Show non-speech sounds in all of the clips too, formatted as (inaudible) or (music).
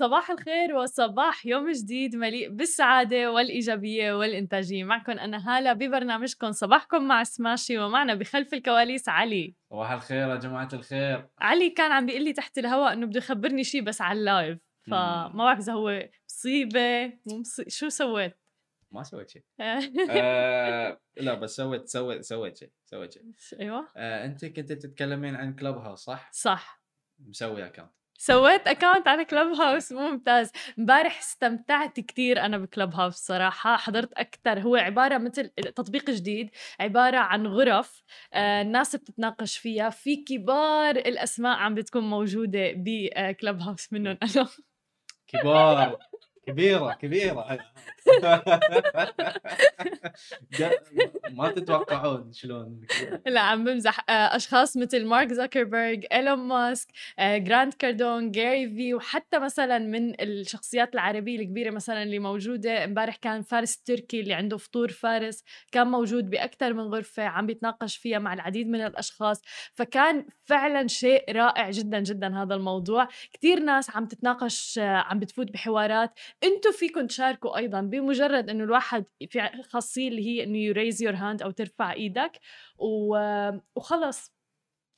صباح الخير وصباح يوم جديد مليء بالسعادة والإيجابية والإنتاجية. معكم أنا هالة ببرنامجكم صباحكم مع سماشي ومعنا بخلف الكواليس علي. صباح الخير يا جماعة الخير. علي كان عم بيقول لي تحت الهواء إنه بده يخبرني شيء بس على ال live. فما بعرف إذا هو مصيبة مو مصيبة شو سويت؟ ما سويت شيء (laughs) آه. لا بس سويت سويت سويت شيء سويت شيء أيوه. آه أنت كنت تتكلمين عن كلوب هاوس صح؟ صح. مسوي اكونت سويت اكونت على كلوب هاوس ممتاز. امبارح استمتعت كثير أنا بكلوب هاوس صراحة. حضرت أكثر هو عبارة مثل تطبيق جديد عبارة عن غرف آه الناس بتتناقش فيها. في كبار الأسماء عم بتكون موجودة بكلوب هاوس منهم. أنا (laughs) كبار. كبيرة كبيرة. (laughs) (laughs) ما تتوقعون شلون لا عم بمزح. آه، أشخاص مثل مارك زكربرج إيلون ماسك آه، جرانت كاردون جاري في وحتى مثلا من الشخصيات العربية الكبيرة مثلا اللي موجودة امبارح كان فارس التركي اللي عنده فطور فارس كان موجود بأكثر من غرفة عم بيتناقش فيها مع العديد من الأشخاص. فكان فعلا شيء رائع جدا جدا هذا الموضوع. كثير ناس عم تتناقش آه، عم بتفوت بحوارات. أنتم فيكم تشاركوا أيضا بمجرد إنه الواحد في خاصية اللي هي إنه you raise your hand أو ترفع إيدك وخلص.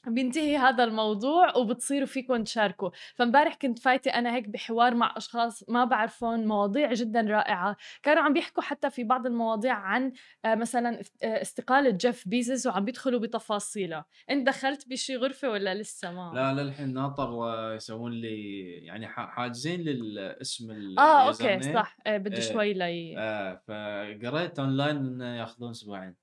بينتهي هذا الموضوع وبتصيروا فيكم تشاركوا. فامبارح كنت فايتة أنا هيك بحوار مع أشخاص ما بعرفهم مواضيع جدا رائعة. كانوا عم بيحكوا حتى في بعض المواضيع عن آه، مثلا آه، استقالة جيف بيزوس وعم بيدخلوا بتفاصيلها أنت دخلت بشي غرفة ولا لسه ما؟ لا للحين ناطر آه، يسوون لي يعني حاجزين للاسم آه okay صح. بده شوي لي. آه فقريت أونلاين ياخذون أسبوعين. آه،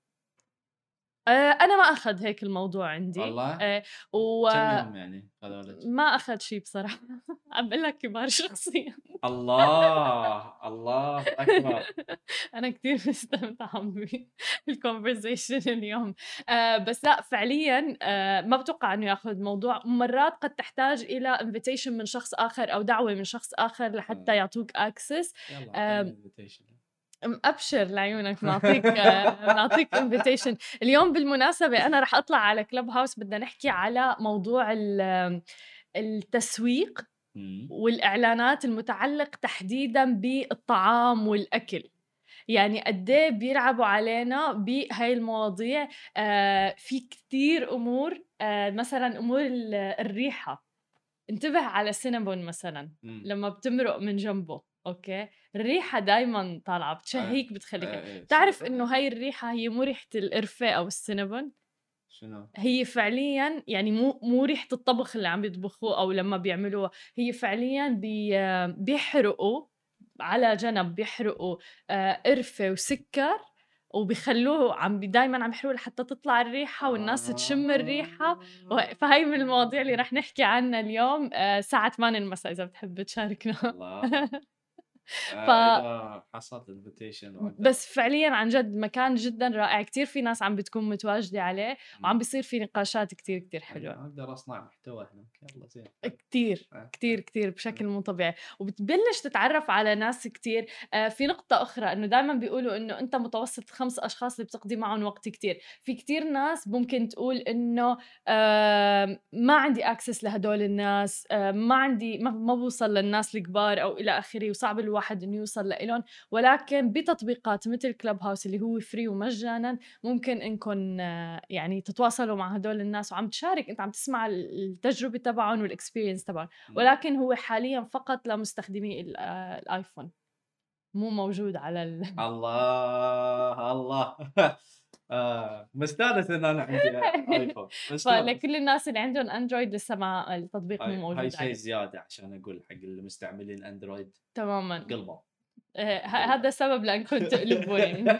أنا ما أخذ هيك الموضوع عندي والله؟ آه و كم يوم يعني هذول ما أخذ شيء بصراحة (laughs) عم بقول لك كبار شخصيا. الله الله أكبر. (laughs) أنا كثير مستمتعة بال conversation (laughs) اليوم. آه بس لا فعليا آه ما بتوقع إنه يأخذ موضوع. مرات قد تحتاج إلى invitation من شخص آخر أو دعوة من شخص آخر لحتى يعطوك access يلا ابشر لعيونك بنعطيك بنعطيك انفيتيشن اليوم بالمناسبة أنا رح أطلع على كلب هاوس بدنا نحكي على موضوع التسويق والإعلانات المتعلق تحديدا بالطعام والأكل. يعني قد إيه بيلعبوا علينا بهاي المواضيع. آه في كثير أمور آه مثلا أمور الريحة. انتبه على السينابون مثلا. لما بتمرق من جنبه. okay؟ الريحة دائما طالعة بتشهيك بتخليك آه تعرف إنه هاي الريحة هي مو ريحة القرفة أو السينابون؟ شنو؟ هي فعليا يعني مو مو ريحة الطبخ اللي عم يطبخوه أو لما بيعملوها هي فعليا بي بيحرقوا على جنب بيحرقوا قرفة وسكر وبيخلوه عم دائما عم يحرقوا لحتى تطلع الريحة والناس تشم الريحة. فهي من المواضيع اللي رح نحكي عنها اليوم الساعة 8 المساء إذا بتحب تشاركنا. الله آه، (laughs) ف حصلت invitation بس فعليا عن جد مكان جدا رائع. كتير في ناس عم بتكون متواجدة عليه وعم بيصير في نقاشات كتير كتير حلوة. أقدر أصنع محتوى هناك. يلا زين. كتير آه. كتير كتير بشكل مو طبيعي وبتبلش تتعرف على ناس كتير. آه في نقطة أخرى إنه دائما بيقولوا إنه أنت متوسط خمس أشخاص اللي بتقضي معهم وقت كتير. في كتير ناس ممكن تقول إنه آه ما عندي access لهدول الناس آه ما عندي ما, ما بوصل للناس الكبار أو إلى آخره وصعب الواحد الواحد إنه يوصل لهم ولكن بتطبيقات مثل Clubhouse اللي هو free ومجانا ممكن انكم يعني تتواصلوا مع هدول الناس وعم تشارك أنت عم تسمع التجربة تبعهم وال experience تبعهم. ولكن هو حاليا فقط لمستخدمي الآيفون. مو موجود على ال... الله الله. (laughs) آه مستانس إن أنا عندي (laughs) ايفون فلل الناس اللي عندهم اندرويد لسه ما التطبيق مو موجود هاي شيء زيادة عشان أقول حق المستعملين اندرويد تماما. قلبه آه هذا سبب لانكم تقلبوا يعني (laughs)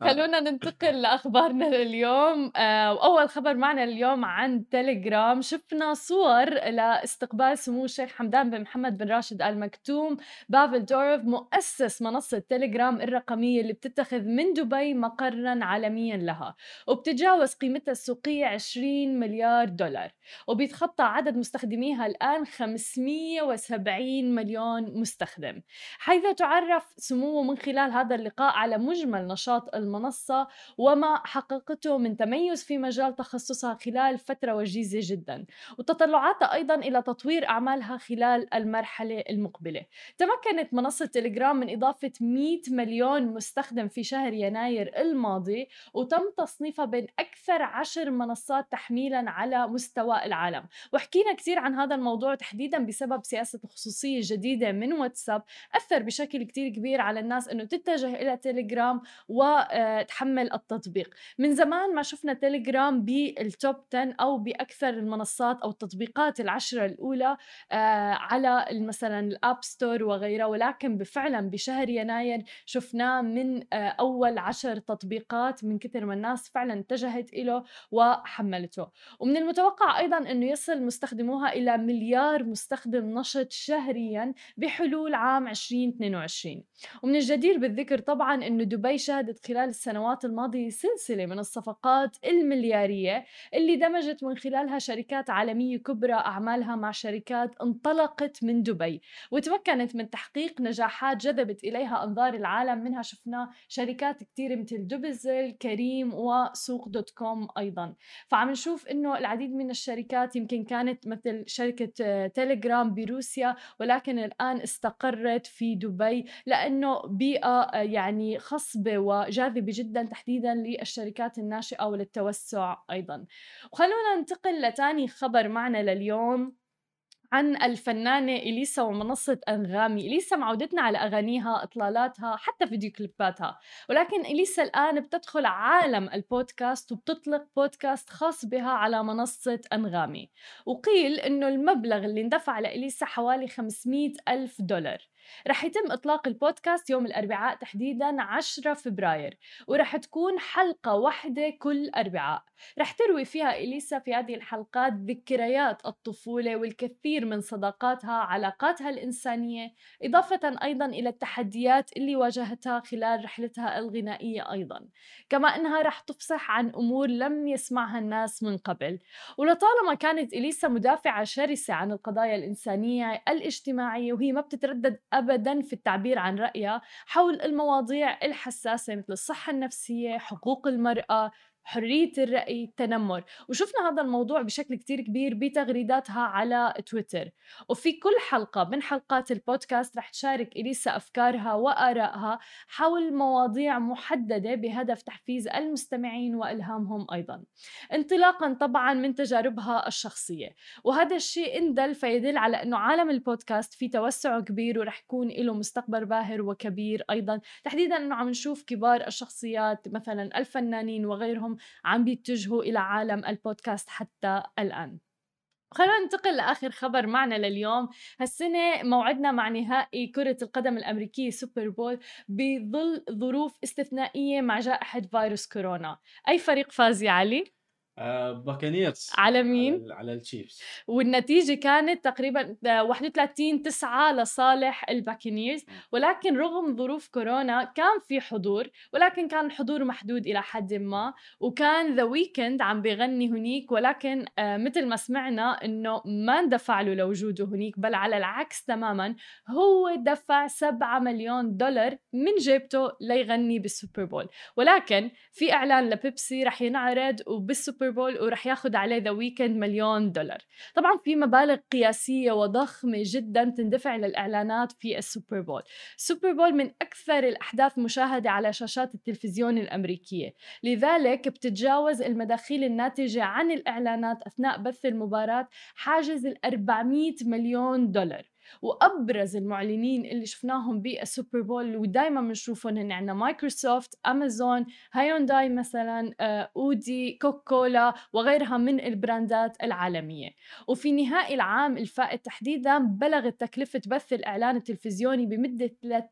خلونا ننتقل لأخبارنا لليوم. آه، وأول خبر معنا اليوم عن تليجرام. شفنا صور لاستقبال سمو الشيخ حمدان بن محمد بن راشد ال مكتوم بافل دورف مؤسس منصة تليجرام الرقمية اللي بتتخذ من دبي مقرا عالميا لها وبتتجاوز قيمتها السوقية 20 مليار دولار. وبيتخطى عدد مستخدميها الآن 570 مليون مستخدم. حيث تعرف سموه من خلال هذا اللقاء على مجمل نشاط المنصة وما حققته من تميز في مجال تخصصها خلال فترة وجيزة جدا. وتطلعاتها أيضا إلى تطوير أعمالها خلال المرحلة المقبلة. تمكنت منصة تليجرام من إضافة 100 مليون مستخدم في شهر يناير الماضي وتم تصنيفها بين أكثر عشر منصات تحميلا على مستوى العالم. وحكينا كثير عن هذا الموضوع تحديدا بسبب سياسة الخصوصية الجديدة من واتساب. أثر بشكل كتير كبير على الناس أنه تتجه إلى تليجرام وتحمل التطبيق. من زمان ما شفنا تليجرام بال top 10 أو بأكثر المنصات أو التطبيقات العشرة الأولى آه، على مثلا ال App Store وغيرها ولكن بفعلا بشهر يناير شفناه من آه، أول عشر تطبيقات من كثر ما الناس فعلا اتجهت له وحملته. ومن المتوقع أيضا أنه يصل مستخدموها إلى مليار مستخدم نشط شهريا بحلول عام 2022 ومن الجدير بالذكر طبعا أنه دبي شهدت خلال السنوات الماضية سلسلة من الصفقات المليارية اللي دمجت من خلالها شركات عالمية كبرى أعمالها مع شركات انطلقت من دبي وتمكنت من تحقيق نجاحات جذبت إليها أنظار العالم منها شفنا شركات كتير مثل دبزل كريم وسوق دوت كوم أيضا. فعم نشوف أنه العديد من الشركات يمكن كانت مثل شركة تيليجرام بروسيا ولكن الآن استقرت في دبي لأنه بيئة يعني خصبة وجاذبة جدا تحديدا للشركات الناشئة وللتوسع أيضا. وخلونا ننتقل لتاني خبر معنا لليوم عن الفنانة إليسا ومنصة أنغامي. إليسا معودتنا على أغانيها إطلالاتها حتى فيديو كليباتها. ولكن إليسا الآن بتدخل عالم البودكاست وبتطلق بودكاست خاص بها على منصة أنغامي. وقيل أنه المبلغ اللي اندفع لإليسا حوالي 500 ألف دولار. رح يتم إطلاق البودكاست يوم الأربعاء تحديدا 10 فبراير ورح تكون حلقة واحدة كل أربعاء. رح تروي فيها إليسا في هذه الحلقات ذكريات الطفولة والكثير من صداقاتها علاقاتها الإنسانية إضافة أيضا إلى التحديات اللي واجهتها خلال رحلتها الغنائية أيضا. كما أنها رح تفصح عن أمور لم يسمعها الناس من قبل. ولطالما كانت إليسا مدافعة شرسة عن القضايا الإنسانية الاجتماعية وهي ما بتتردد ابدا في التعبير عن رأيها حول المواضيع الحساسة مثل الصحة النفسية حقوق المرأة. حرية الرأي التنمر. وشفنا هذا الموضوع بشكل كتير كبير بتغريداتها على تويتر. وفي كل حلقة من حلقات البودكاست رح تشارك إليسا أفكارها وآرائها حول مواضيع محددة بهدف تحفيز المستمعين وإلهامهم أيضا. انطلاقا طبعا من تجاربها الشخصية. وهذا الشيء اندل فيدل على أنه عالم البودكاست في توسع كبير ورح يكون له مستقبل باهر وكبير أيضا. تحديدا أنه عم نشوف كبار الشخصيات مثلا الفنانين وغيرهم عم بيتجهوا إلى عالم البودكاست حتى الآن. خلونا ننتقل لآخر خبر معنا لليوم. هالسنة موعدنا مع نهائي كرة القدم الأمريكية Super Bowl بظل ظروف استثنائية مع جائحة فيروس كورونا. أي فريق فاز يا علي؟ Buccaneers على مين؟ على, على ال Chiefs والنتيجة كانت تقريبا 31 9 لصالح ال Buccaneers. ولكن رغم ظروف كورونا كان في حضور ولكن كان الحضور محدود إلى حد ما. وكان The Weeknd عم بيغني هنيك ولكن آه مثل ما سمعنا إنه ما اندفع له لوجوده هنيك بل على العكس تماما هو دفع 7 مليون دولار من جيبته ليغني بال Super Bowl. ولكن في إعلان لبيبسي رح ينعرض وبال Super Bowl ورح ياخذ عليه The Weeknd مليون دولار. طبعا في مبالغ قياسية وضخمة جدا تندفع للإعلانات في ال Super Bowl. ال Super Bowl من أكثر الأحداث مشاهدة على شاشات التلفزيون الأمريكية. لذلك بتتجاوز المداخيل الناتجة عن الإعلانات أثناء بث المباراة حاجز ال 400 مليون دولار. وأبرز المعلنين اللي شفناهم بال Super Bowl ودائما بنشوفهم هن عندنا مايكروسوفت أمازون هايونداي مثلا آه، أودي كوكاكولا وغيرها من ال brandات العالمية. وفي نهائي العام الفائت تحديدا بلغت تكلفة بث الإعلان التلفزيوني بمدة 30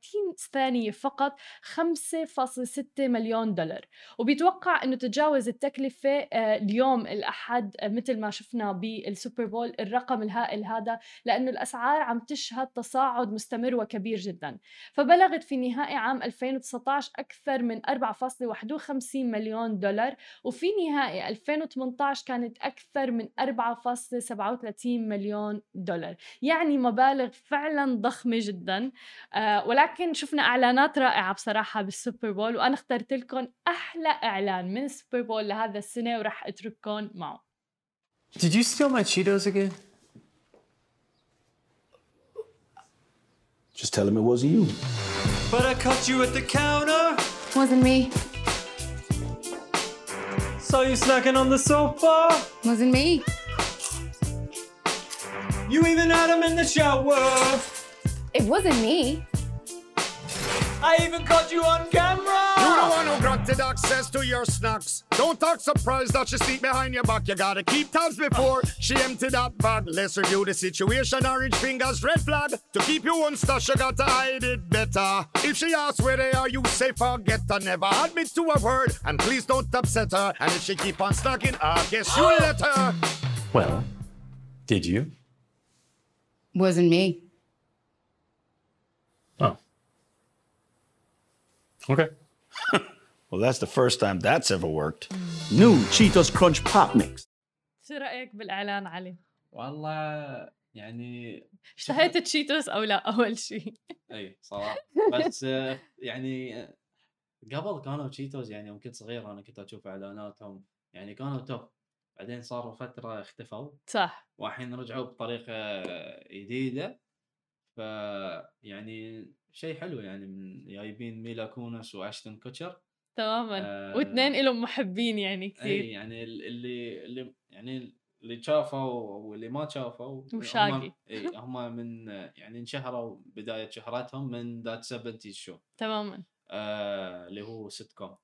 ثانية فقط 5.6 مليون دولار. وبيتوقع إنه تتجاوز التكلفة آه، اليوم الأحد آه، مثل ما شفنا بالسوبر بول الرقم الهائل هذا لأنه الأسعار عم تشهد تصاعد مستمر وكبير جدا. فبلغت في نهاية عام 2019 أكثر من 4.51 مليون دولار وفي نهاية 2018 كانت أكثر من 4.37 مليون دولار. يعني مبالغ فعلا ضخمة جدا. آه ولكن شفنا إعلانات رائعة بصراحة بالسوبر بول وأنا اخترت لكم أحلى إعلان من السوبر بول لهذا السنة ورح أترككم معه. Did you steal my Cheetos again? Just tell him it wasn't you. But I caught you at the counter. Wasn't me. Saw you snacking on the sofa. Wasn't me. You even had him in the shower. It wasn't me. I even caught you on camera. You the one who granted access to your snacks. Don't act surprised that she sneak behind your back. You gotta keep tabs before she empty that bag. Let's review the situation. Orange fingers, red flag. To keep you on stash, you gotta hide it better. If she asks where they are, you say forget her. Never admit to a word, and please don't upset her. And if she keep on snacking, I guess you let her. Well, did you? Wasn't me. Oh. Okay. Well, that's the first time that's ever worked. New Cheetos Crunch Pop Mix. شو رأيك بالإعلان علي؟ والله يعني اشتهيت تشيتوس أو لا؟ أول شيء؟ إي صراحة. بس يعني قبل كانوا تشيتوز يعني يوم كنت صغير أنا كنت أشوف إعلاناتهم. يعني كانوا top. بعدين صاروا فترة اختفوا. صح. والحين رجعوا بطريقة جديدة. ف يعني شيء حلو يعني من جايبين ميلا كونس وآشتن كوتشر. تماما. آه، واثنين لهم محبين يعني إي كثير يعني ال- اللي اللي يعني اللي شافوا واللي ما شافوا و Shaggy. إي هم من يعني انشهروا بداية شهرتهم من That 70s Show. تماما. آه اللي هو سيت كوم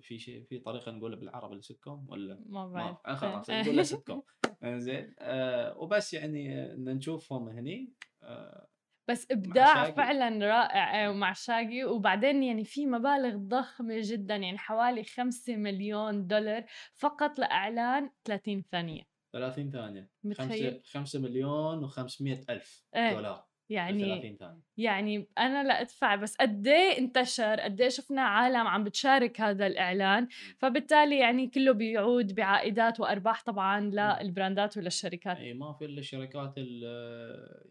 في شيء في طريقة نقوله بالعربي السيت كوم ولا؟ ما بعرف. خلاص إيه. نقول له سيت كوم زين آه وبس يعني نشوفهم هني. آه بس إبداع. فعلا رائع آه، ومع Shaggy. وبعدين يعني في مبالغ ضخمة جدا يعني حوالي 5 مليون دولار فقط لإعلان 30 ثانية. 30 ثانية. متخيل؟ 5 5 مليون و500 ألف إيه، دولار. يعني 30 ثانية يعني أنا لا أدفع بس قد إيه انتشر قد إيه شفنا عالم عم بتشارك هذا الإعلان. فبالتالي يعني كله بيعود بعائدات وأرباح طبعا لل brandات وللشركات إي ما في إلا الشركات ال-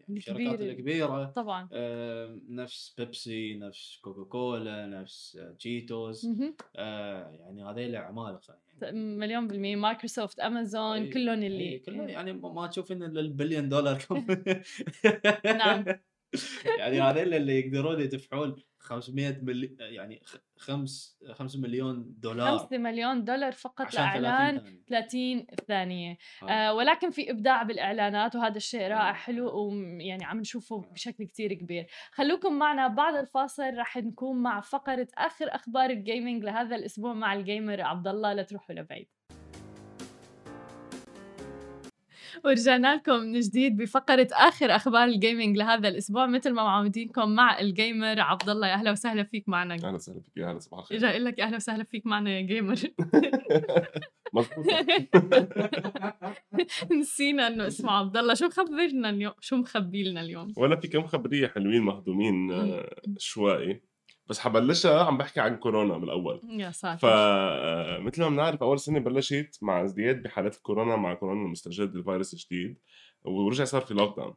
يعني. الشركات الكبيرة. طبعا. آه، نفس بيبسي نفس كوكاكولا نفس آه، تشيتوز. آه، يعني هذيل عمالقه يعني. مليون بالمية مايكروسوفت امازون إي، كلهم إي، اللي كله يعني ما تشوف إن البليون دولار (laughs) نعم. (laughs) يعني هذول اللي يقدرون يدفعون 500 ملي يعني خ- خمس 5 مليون دولار. 5 مليون دولار فقط 30 لإعلان ثانية. 30 ثانية. آه. آه ولكن في إبداع بالإعلانات وهذا الشيء رائع حلو ويعني عم نشوفه بشكل كتير كبير. خلوكم معنا بعد الفاصل رح نكون مع فقرة آخر أخبار ال gaming لهذا الأسبوع مع ال gamer عبد الله. لا تروحوا لبعيد. ورجعنا لكم من جديد بفقرة آخر أخبار ال gaming لهذا الأسبوع. مثل ما معودينكم مع ال gamer عبد الله يا أهلا وسهلا فيك معنا. أهلا وسهلا فيك. يا أهلا صباح الخير. إجا أقول لك يا أهلا وسهلا فيك معنا يا gamer (laughs) (laughs) نسينا إنه اسمه عبد الله شو مخبرنا اليوم شو مخبي لنا اليوم؟ ولا في كم خبرية حلوين مهضومين آه، شوي. بس حبلشها عم بحكي عن كورونا بالاول يا ساتر. فمثل ما بنعرف أول سنة بلشت مع ازدياد بحالات الكورونا مع كورونا المستجد الفيروس الجديد ورجع صار في lockdown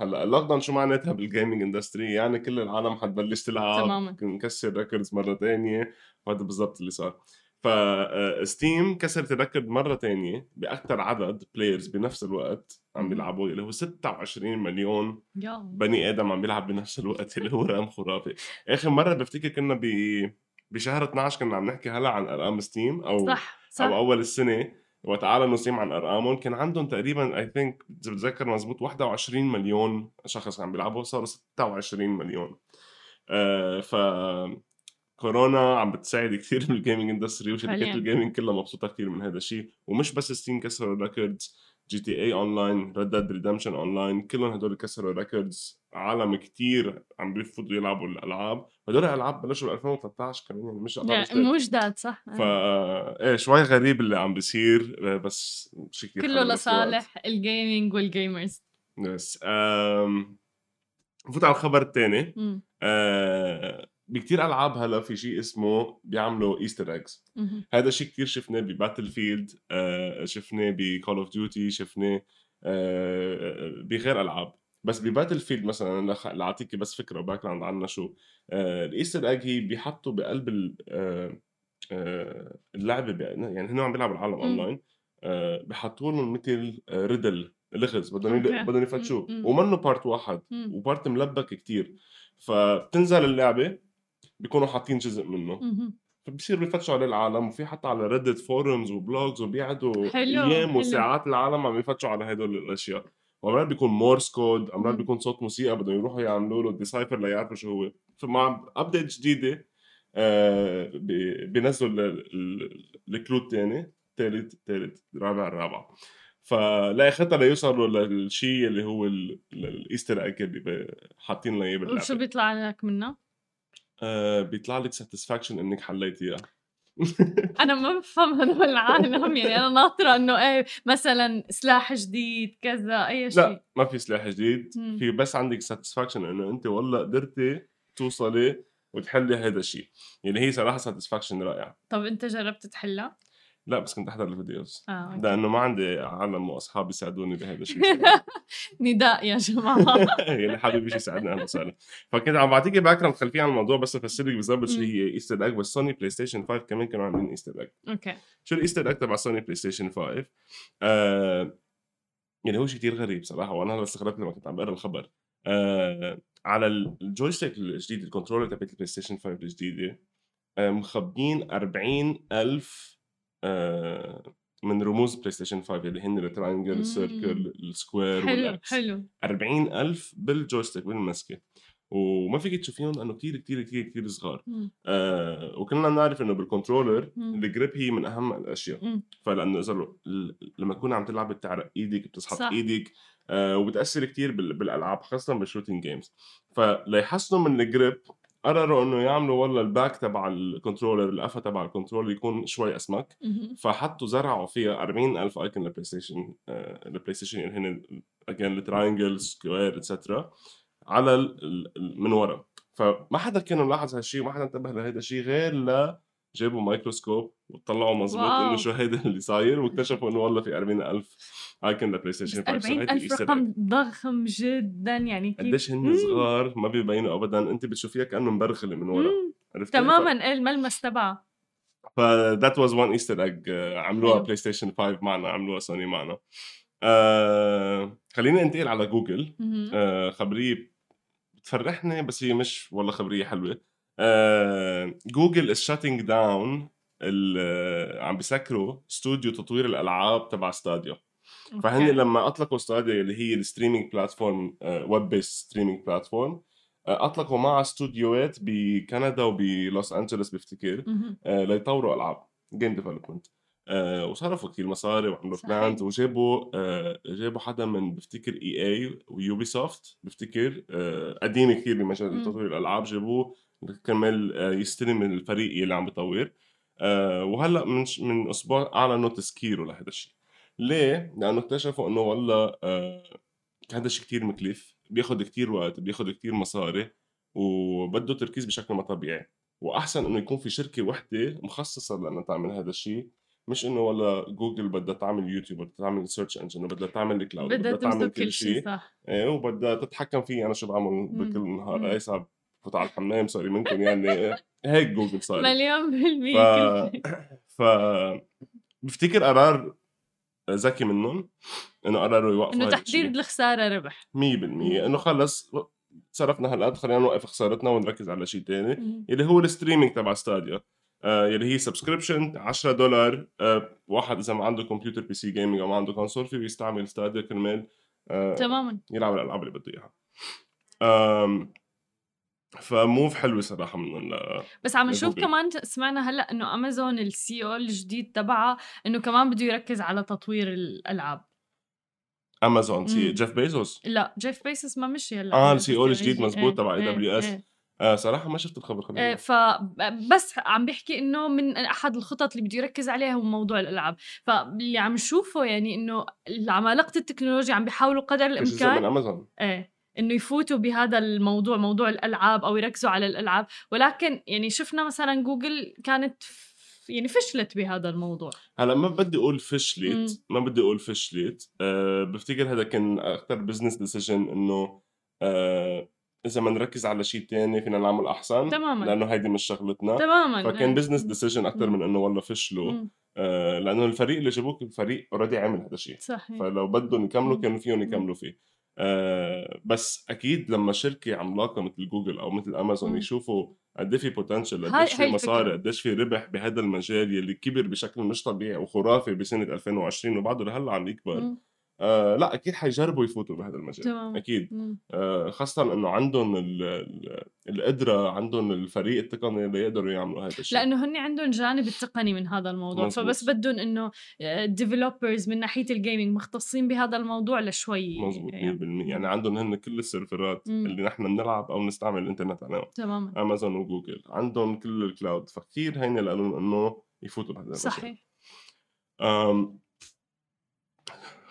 هلأ ال lockdown شو معناتها بال gaming industry يعني كل العالم حتبلش تلعب تماماً. نكسر records مرة تانية وهذا بالضبط اللي صار. ف Steam كسرت ال record مرة تانية باكثر عدد players بنفس الوقت عم. بيلعبوا اللي هو 26 مليون بني آدم عم بيلعب بنفس الوقت اللي هو رقم خرافي. آخر مرة بفتكر كنا ب بشهر 12 كنا عم نحكي هلأ عن أرقام Steam أو صح صح. أو أول السنة وقت اعلنوا Steam عن أرقامهم. كان عندهم تقريبا I think إذا بتذكر مزبوط 21 مليون شخص عم بيلعبوا صاروا 26 مليون. آه ف كورونا عم بتساعد كثير بال gaming industry وشركات. ال gaming كلها مبسوطة كثير من هذا الشيء ومش بس Steam كسروا records GTA Online Red Dead Redemption Online كلهم هدول كسروا records عالم كتير عم بيفضوا يلعبوا الألعاب هدول الالعاب بلشوا بال 2013 كمان يعني مش جداد. مو جداد صح فا إيه شوي غريب اللي عم بيصير بس شيء كثير كله لصالح ال gaming وال gamers yes. نفوت على الخبر الثاني. آه بكتير ألعاب هلا في شيء اسمه بيعملوا Easter eggs. هذا شيء كتير شفناه ب Battlefield آه شفناه ب Call of Duty شفناه آه بغير ألعاب بس ب Battlefield مثلا لأعطيك بس فكرة background عنها شو آه ال Easter egg هي بيحطوا بقلب ال- اللعبة يعني هن عم بيلعبوا العالم. اونلاين بحطوا لهم مثل riddle لغز بدهم. بدهم يفتشوه. ومنه part واحد. و part ملبك كتير فبتنزل اللعبة بيكونوا حاطين جزء منه. فبصير بيفتشوا عليه العالم وفي حتى على Reddit forums و blogs وبيقعدوا أيام. وساعات العالم عم يفتشوا على هدول الأشياء وأمرات بيكون Morse code أمرات مم. بيكون صوت موسيقى بدهم يروحوا يعملوا له decipher ليعرفوا شو هو فمع update جديدة آه بي- بينزلوا ال- ال- ال clue الثاني ثالث ثالث رابع رابع فلحتى ليوصلوا للشيء اللي هو ال- ال- ال Easter egg اللي حاطين له اياه وشو باللعبه بيطلع لك منها؟ آه بيطلع لك satisfaction إنك حليتيها (laughs) أنا ما بفهم هدول العالم يعني أنا ناطرة إنه إيه مثلا سلاح جديد كذا أي شيء. لا ما في سلاح جديد. مم. في بس عندك satisfaction إنه أنت والله قدرتي توصلي وتحلي هذا الشيء. يعني هي صراحة satisfaction رائعة. طب أنت جربت تحلها؟ لا بس كنت أحضر ال videos. Okay. لأنه ما عندي عالم وأصحاب يساعدوني بهذا الشيء. (laughs) نداء يا جماعة. يعني حابب شيء يساعدني أهلا وسهلا. فكنت عم بعطيكي background خلفية عن الموضوع بس افسر لك بالضبط شو. هي Easter egg بس Sony PlayStation 5 كمان كانوا عاملين Easter egg okay. شو ال Easter egg تبع Sony PlayStation 5 آه يعني هو شيء كثير غريب صراحة وأنا هلأ استغربت لما كنت عم بقرأ الخبر. آه على ال joystick الجديد ال controller تبعت ال PlayStation 5 الجديدة آه مخبيين 40 ألف آه من رموز PlayStation 5 اللي هن ال triangle مم. ال circle ال square حلو حلو 40 ألف بال joystick بالمسكة وما فيك تشوفيهم لأنه كثير كثير كثير كثير صغار مم. آه وكلنا نعرف إنه بال controller. ال grip هي من أهم الأشياء مم. فلأنه إذا لما تكون عم تلعب بتعرق إيدك بتسحب. إيدك آه وبتأثر بال- بالألعاب خاصه بال shooting games فليحسنوا من ال grip قرروا إنه يعملوا والله ال back تبع ال controller القفا تبع ال controller يكون شوي أسمك. فحطوا زرعوا فيها 40 ألف icon لل PlayStation ال PlayStation يعني هن again ال triangle square et cetera على ال- ال- ال- من ورا فما حدا كان ملاحظ هالشيء وما حدا انتبه لهذا الشيء غير لا جابوا مايكروسكوب وطلعوا مزبوط wow. إنه شو هيدا اللي صاير واكتشفوا إنه والله في 40 الف icon لل PlayStation 5 40 ألف رقم ضخم جدا يعني كيف قديش هن. صغار ما بيبينوا ابدا أنت بتشوفيها كأنه مبرغله من ورا. عرفتي؟ تماما إيه الملمس تبعها ف that was one Easter egg عملوها. PlayStation 5 معنا عملوها سوني معنا آه خليني أنتقل على جوجل. آه خبرية بتفرحني بس هي مش والله خبرية حلوة آه Google is shutting down عم بيسكروا استوديو تطوير الألعاب تبع Stadia فهن. لما اطلقوا Stadia اللي هي ال streaming platform web based streaming platform اطلقوا معها استوديوهات بكندا وب Los Angeles بفتكر. آه، ليطوروا ألعاب game development وصرفوا كثير مصاري وعملوا. plan وجابوا آه، جابوا حدا من بفتكر EA و Ubisoft بفتكر آه، قديم كثير بمجال. تطوير الألعاب جابوه كرمال آه، يستلم الفريق اللي عم بيطور آه، وهلأ من من أسبوع أعلنوا تسكيره لهذا الشيء ليه؟ لأنه اكتشفوا إنه والله آه، هذا الشيء كثير مكلف بياخذ كثير وقت بياخذ كثير مصاري وبده تركيز بشكل ما طبيعي وأحسن إنه يكون في شركة وحدة مخصصة لأنها تعمل هذا الشيء مش إنه والله جوجل بدها تعمل يوتيوب بدها تعمل search engine بدها تعمل ال cloud بدها تعمل كل شيء صح إيه وبدها تتحكم فيه أنا شو بعمل. بكل. نهار اي صعب فوت على الحمام sorry منكم يعني هيك جوجل صار مليون ف... بالمية شيء. (laughs) ف بفتكر قرار ذكي منهم إنه قرروا يوقفوا إنه تحضير. الخسارة ربح. 100% إنه خلص صرفنا هالقد خلينا نوقف خسارتنا ونركز على شيء تاني مم. اللي هو ال streaming تبع Stadia. آه يلي هي subscription 10 دولار. آه واحد إذا ما عنده كمبيوتر PC gaming أو ما عنده console فيه يستعمل Stadia كرمال آه تماما. يلعب الألعاب اللي بده إياها. ف move حلوة صراحة من ال- بس عم نشوف. كمان سمعنا هلأ إنه Amazon ال CEO الجديد تبعها إنه كمان بده يركز على تطوير الألعاب Amazon CEO. Jeff Bezos لا Jeff Bezos ما مشي هلأ آه ال CEO الجديد يجي. مزبوط إيه، تبع AWS إيه. آه صراحة ما شفت الخبر إيه، خليني فبس عم بيحكي إنه من أحد الخطط اللي بده يركز عليها هو موضوع الألعاب فاللي عم نشوفه يعني إنه العمالقه التكنولوجيا عم بيحاولوا قدر جزء من الإمكان أمازون إيه إنه يفوتوا بهذا الموضوع موضوع الألعاب أو يركزوا على الألعاب ولكن يعني شفنا مثلا جوجل كانت يعني فشلت بهذا الموضوع هلأ ما بدي أقول فشلت ما بدي أقول فشلت أه بفتكر هذا كان أكثر business decision إنه أه إذا ما نركز على شيء تاني فينا نعمل أحسن تماماً. لأنه هيدي مش شغلتنا تماما فكان آه. business decision أكثر. من إنه والله فشلوا. أه لأنه الفريق اللي جابوك الفريق already عمل هذا الشيء صحيح فلو بدهم يكملوا. كانوا فيهم. يكملوا فيه أه بس أكيد لما شركة عملاقة مثل جوجل أو مثل أمازون. يشوفوا قد إيه في potential قديش هاي في مصاري. قديش في ربح بهذا المجال يلي كبر بشكل مش طبيعي وخرافي بسنة 2020 وبعده لهلأ عم يكبر مم. آه لا أكيد حيجربوا يفوتوا بهذا المجال تمام. أكيد مم. آه خاصة إنه عندهم ال- ال- القدرة عندهم الفريق التقني اللي يقدروا يعملوا هذا الشيء لأنه هن عندهم جانب التقني من هذا الموضوع مزبوط. فبس بدهم إنه developers من ناحية ال gaming مختصين بهذا الموضوع لشوي مزبوط 100% يعني. يعني عندهم هن كل السيرفرات مم. اللي نحن بنلعب أو بنستعمل الإنترنت عليهم تماما امازون وجوجل عندهم كل ال cloud فكتير هين لهم إنه يفوتوا بهذا المجال صحيح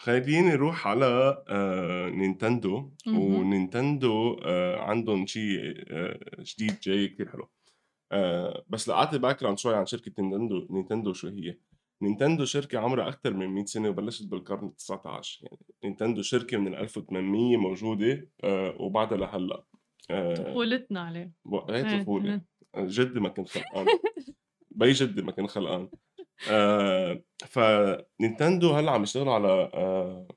خليني نروح على آه نينتندو. ونينتندو آه عندهم شيء آه جديد جاي كتير حلو. آه بس لأعطي background شوي عن شركة نينتندو نينتندو شو هي؟ نينتندو شركة عمرها أكثر من 100 سنة وبلشت بالقرن ال 19 يعني نينتندو شركة من ال 1800 موجودة آه وبعدها لهلأ. آه طفولتنا عليه. هي إيه، طفولة. إيه. جدي ما كنت خلقان. بي جدي ما كان خلقان. آه فنينتندو هلا عم يشتغلوا على آه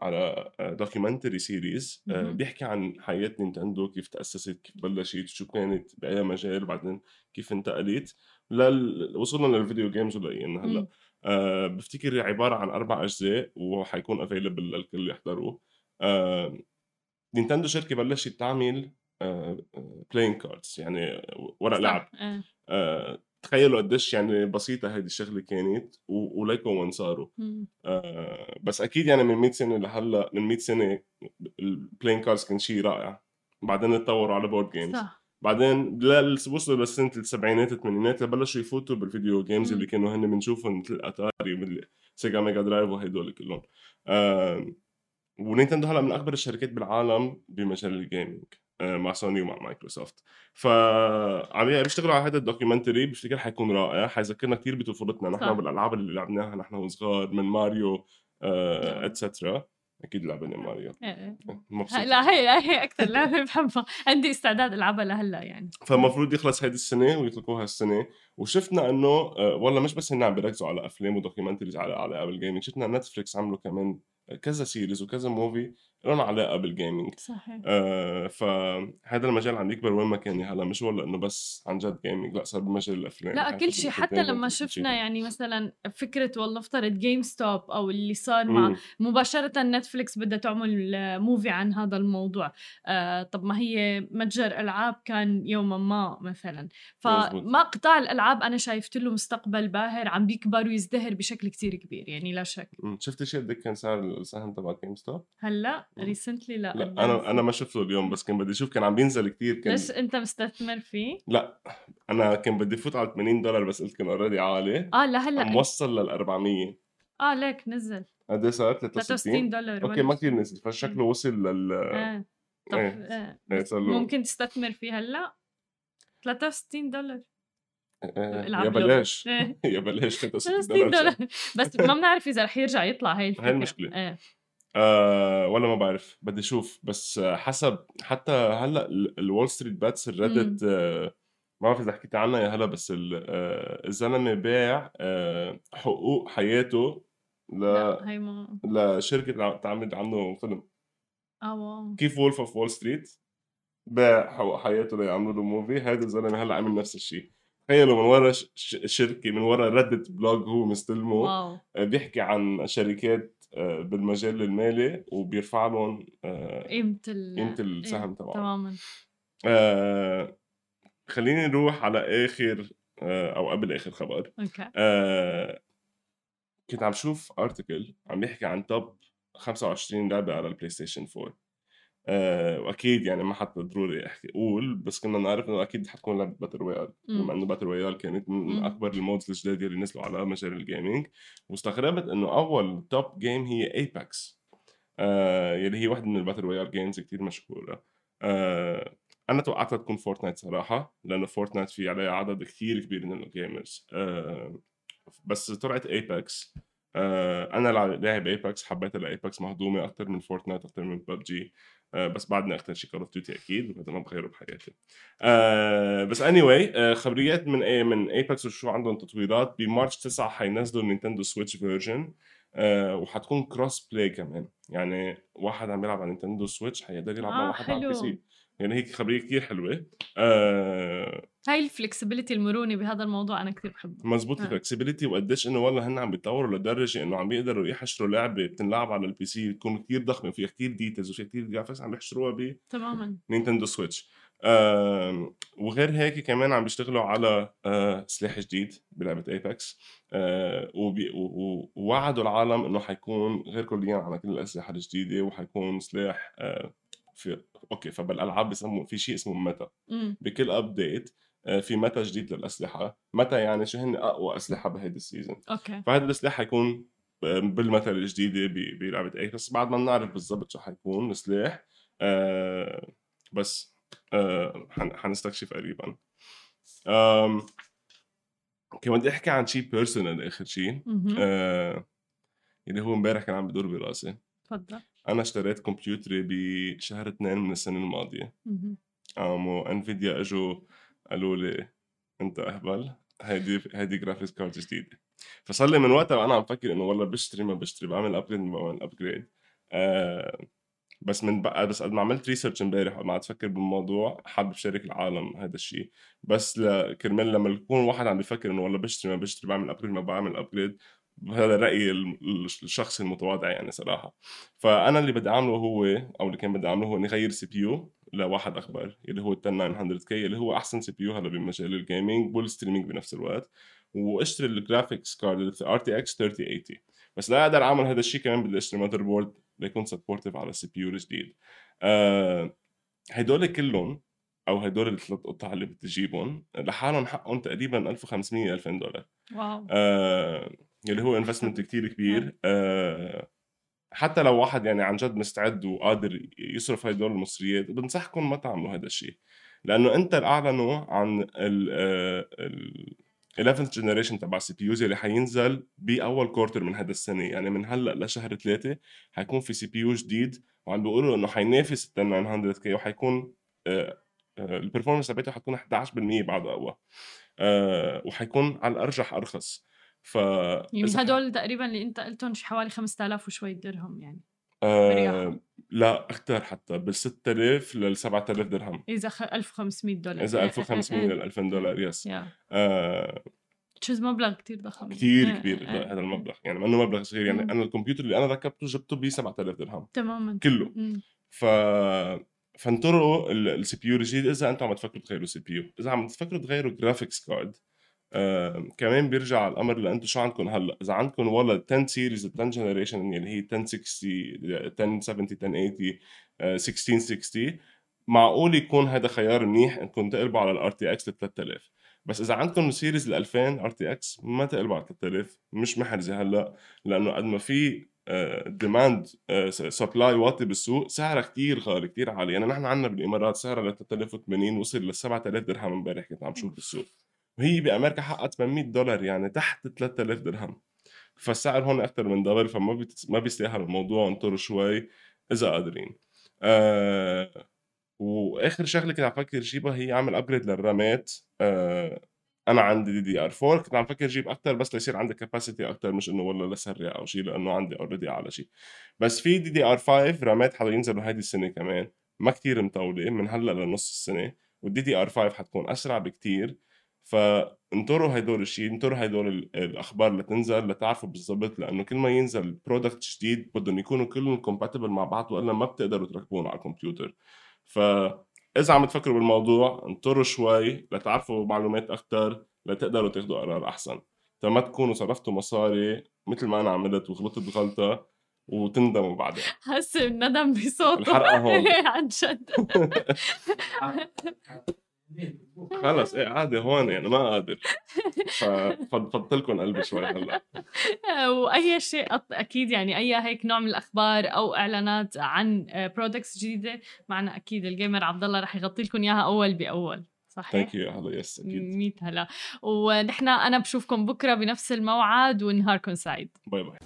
على documentary series آه مهم. بيحكي عن حياة نينتندو كيف تأسست كيف بلشت شو كانت بأي مجال بعدين كيف انتقلت لل... وصلنا لل video games ولقينا هلا مم. آه بفتكر عبارة عن أربع أجزاء وحيكون available للكل يحضروه آه نينتندو شركة بلشت تعمل playing cards يعني ورق لعب. آه، تخيلوا قديش يعني بسيطة هيدي الشغلة كانت وليكم وين صاروا. آه، بس أكيد يعني من 100 سنة لهلأ من 100 سنة ال playing cards كان شيء رائع. بعدين اتطوروا على board games صح. بعدين وصلوا لسنة السبعينات الثمانينات بلشوا يفوتوا بال video games. اللي كانوا هن بنشوفهم مثل أتاري مثل سيجا ميجا درايف وهدول كلهم. آه، ونينتندو هلأ من أكبر الشركات بالعالم بمجال ال gaming مع سوني ومع مايكروسوفت. فعم بيشتغلوا على هذا ال documentary بفتكر حيكون رائع حيذكرنا كثير بطفولتنا. نحن. بالألعاب اللي لعبناها نحن وصغار من ماريو نعم. et cetera أكيد لعبنا ماريو. إيه، إيه. مبسوط. لا هي هي أكثر لعبة (laughs) بحبها. عندي استعداد ألعبها لهلأ يعني. فالمفروض يخلص هيدي السنة ويطلقوها السنة وشفنا إنه آه، والله مش بس هن عم بيركزوا على أفلام و documentaries على علاقه بال gaming شفنا نتفليكس عملوا كمان كذا series وكذا movie لهم علاقة بال gaming صحيح آه فهذا المجال عم يكبر وين ما كان هلا مش والله إنه بس عن جد gaming لا صار بمجال الأفلام لا كل شيء حتى لما شفنا. يعني مثلا فكرة والله افترض جيم ستوب أو اللي صار مع مم. مباشرة نتفليكس بدها تعمل movie عن هذا الموضوع آه طب ما هي متجر ألعاب كان يوما ما مثلا. فما قطاع الألعاب أنا شايفة له مستقبل باهر عم بيكبر ويزدهر بشكل كتير كبير يعني لا شك. شفتي شيء قد إيه كان سعر السهم تبع جيم ستوب؟ هلأ. recently لا لا أنا أنا ما شفته اليوم بس كان بدي أشوف كان عم بينزل كتير كان ليش أنت مستثمر فيه؟ لا أنا كان بدي فوت على 80 دولار بس قلت كان already عالي. آه لهلا عم وصل لل 400 آه ليك نزل. قد إيه صار؟ 63 63 دولار okay ما كثير نزل فشكله وصل لل آه. طب إيه. آه. إيه، صار له- ممكن تستثمر فيه هلأ؟ 63 دولار. آه، العب يا. بلاش. إيه. (laughs) يا بلاش 63 60 دولار. بس ما بنعرف إذا رح يرجع يطلع هاي الفكرة. المشكلة. إيه. آه ولا ما بعرف بدي أشوف. بس حسب حتى هلأ ال Wall Street Bets ال Reddit ما بعرف إذا حكيت عنها يا هلأ بس آه، الزلمة باع آه حقوق حياته ل لأ لشركه عم تعمل عنه فيلم. آه واو. كيف Wolf of Wall Street باع حقوق حياته ليعملوا له movie هذا الزلمة هلأ عمل نفس الشيء. تخيلوا من ورا شركة من ورا Reddit blog هو مستلمه واو. آه، بيحكي عن شركات بالمجال المالي وبيرفع لهم آه، قيمة ال قيمة السهم إيه، تبعه. تماما. آه، خليني نروح على آخر آه، أو قبل آخر خبر. okay. آه، كنت عم شوف article عم يحكي عن top 25 لعبة على البلاي ستيشن 4 آه، وأكيد يعني ما حتى ضروري أحكي أقول بس كنا نعرف إنه أكيد حتكون لعبة battle royale. بما إنه battle royale كانت من مم. أكبر ال modes الجداد اللي نزلوا على مجال ال gaming واستغربت إنه أول top game هي Apex آه يلي هي واحدة من ال battle royale games كتير مشهورة آه أنا توقعتها تكون فورتنايت صراحة لأنه فورتنايت في عليها عدد كتير كبير من ال gamers آه بس طلعت Apex آه أنا لاعب Apex حبيت ال Apex مهضومة أكثر من فورتنايت أكثر من ببجي بس بعدني أكثر شيء Call of Duty أكيد وهذا ما بغيره بحياتي. آه بس anyway, آه خبريات من إيه من Apex وشو عندهم تطويرات. ب March 9 حينزلوا ال Nintendo Switch version آه وحتكون cross-play كمان. يعني واحد عم يلعب على Nintendo Switch حيقدر يلعب مع آه، واحد على ال PC حلو. يعني هيك خبرية كثير حلوة. آه هاي ال flexibility المرونة بهذا الموضوع أنا كثير بحبها مزبوط آه. ال flexibility وقديش إنه والله هن عم بيتطوروا لدرجة إنه عم بيقدروا يحشروا لعبة بتنلعب على ال PC تكون كثير ضخمه وفيها كثير details وفيها كثير graphics عم يحشروها تماما. ب Nintendo Switch آه وغير هيك كمان عم بيشتغلوا على آه سلاح جديد بلعبة Apex آه ووعدوا العالم إنه حيكون غير كليا على كل الأسلحة الجديدة وحيكون سلاح آه في okay فبالألعاب بيسموا في شيء اسمه meta بكل update في meta جديد للأسلحة؟ meta يعني شو هن أقوى أسلحة بهيدي ال season okay. فهذا السلاح حيكون آه، بال meta الجديدة بلعبة أي بس بعد ما بنعرف بالضبط شو حيكون السلاح آه بس آه حن- حنستكشف قريبا. آم، كمان بدي أحكي عن شيء personal آخر شيء. آه اللي هو امبارح كان عم بدور براسي. تفضل. أنا اشتريت كمبيوتري بشهر اثنين من السنة الماضية. قاموا Nvidia إجوا قالوا لي أنت أهبل هيدي هيدي graphics card جديدة. فصار لي من وقتها وأنا عم فكر إنه والله بشتري ما بشتري بعمل upgrade ما بعمل upgrade آه بس من بقى بس قد ما عملت research امبارح وما عاد أفكر بالموضوع حابب شارك العالم هذا الشيء. بس كرمال لما يكون واحد عم بفكر إنه والله بشتري ما بشتري بعمل upgrade ما بعمل upgrade هذا رأيي ال- ال- الشخصي المتواضع يعني صراحة. فأنا اللي بدي أعمله هو أو اللي كان بدي أعمله هو إني غير CPU لواحد اكبر اللي هو ال 10900 K اللي هو أحسن CPU هلا بمجال ال gaming وال streaming بنفس الوقت واشتري ال graphics card RTX 3080 بس لا أقدر أعمل هذا الشيء كمان بدي اشتري motherboard ليكون supportive على ال CPU الجديد. آه هدول كلهم أو هدول الثلاث قطع اللي بتجيبهم لحالهم حقهم تقريبا 1500 2000 دولار. wow. آه اللي هو investment كتير كبير. آه حتى لو واحد يعني عن جد مستعد وقادر يصرف هدول المصريات بنصحكم ما تعملوا هذا الشيء. لأنه Intel أعلنوا عن ال ال 11th generation تبع ال CPUs اللي حينزل بأول quarter من هذا السنة. يعني من هلأ لشهر ثلاثة حيكون في CPU جديد وعم بيقولوا إنه حينافس ال 900 K وحيكون آه، آه، ال performance تبعته حتكون 11% بعد أقوى. آه، وحيكون على الأرجح أرخص. ف يعني هدول تقريبا اللي أنت قلتهم شي حوالي 5000 وشوي درهم يعني. آه. لا أكثر حتى بال 6000 لل 7000 درهم. إذا خ... 1500 دولار. إذا 1500 لل 2000 دولار yes yeah آه. jeez مبلغ كتير ضخم. كثير إيه، كبير إيه، إيه. هذا المبلغ. يعني ما إنه مبلغ صغير يعني مم. أنا الكمبيوتر اللي أنا ركبته جبته ب 7000 درهم. تماما. كله. مم. ف فانطروا ال CPU الجديد إذا أنتم عم تفكروا تغيروا CPU إذا عم تفكروا تغيروا graphics card آه، كمان بيرجع الامر لانتم شو عندكم؟ هلأ إذا عندكم والله 10 series 10 generation اللي هي 1060 1070 1080 آه، 1660 معقول يكون هذا خيار منيح انكم تقلبوا على ال RTX ل 3000 بس إذا عندكم series ال 2000 RTX ما تقلبوا على 3000 مش محرزة هلأ لأنه قد ما في demand supply واطي بالسوق سعرها كتير غالي كتير عالي. يعني نحن عندنا بالإمارات سعرها ل 3080 وصل ل 7000 درهم امبارح كنت عم شوف بالسوق. وهي بأمريكا حقها 800 دولار يعني تحت 3000 درهم. فالسعر هون أكثر من double فما بيت... ما بيستاهل الموضوع انطروا شوي إذا قادرين. آه وآخر شغلة كنت عم فكر جيبها هي أعمل upgrade للرامات. آه أنا عندي DDR 4 كنت عم فكر جيب أكثر بس ليصير عندي capacity أكثر مش إنه والله لسرع أو شيء لأنه عندي already أعلى شيء بس في DDR 5 رامات حينزلوا هيدي السنة كمان. ما كتير مطولة من هلأ لنص السنة. وال DDR 5 حتكون أسرع بكتير. فانطروا هدول الشيء انطروا هدول ال- الأخبار لتنزل لتعرفوا بالضبط لأنه كل ما ينزل product جديد بدهم يكونوا كلهم compatible مع بعض وإلا ما بتقدروا تركبون على الكمبيوتر. فإذا عم تفكروا بالموضوع انطروا شوي لتعرفوا معلومات أكثر لتقدروا تاخذوا قرار أحسن. فما تكونوا صرفتوا مصاري مثل ما أنا عملت وغلطت غلطه وتندموا بعدين. حاسة الندم بصوته. الحرقة هون. (laughs) عن جد؟ (laughs) خلص إيه عادي هون يعني ما قادر. ففضلت لكم قلبي شوي هلأ. (laughs) وأي شيء أكيد يعني أي هيك نوع من الأخبار أو إعلانات عن products جديدة معنا أكيد ال gamer عبد الله رح يغطي لكم إياها أول بأول صحيح thank you هلأ yes أكيد. 100 هلأ. ونحن أنا بشوفكم بكرة بنفس الموعد ونهاركم سعيد. bye bye.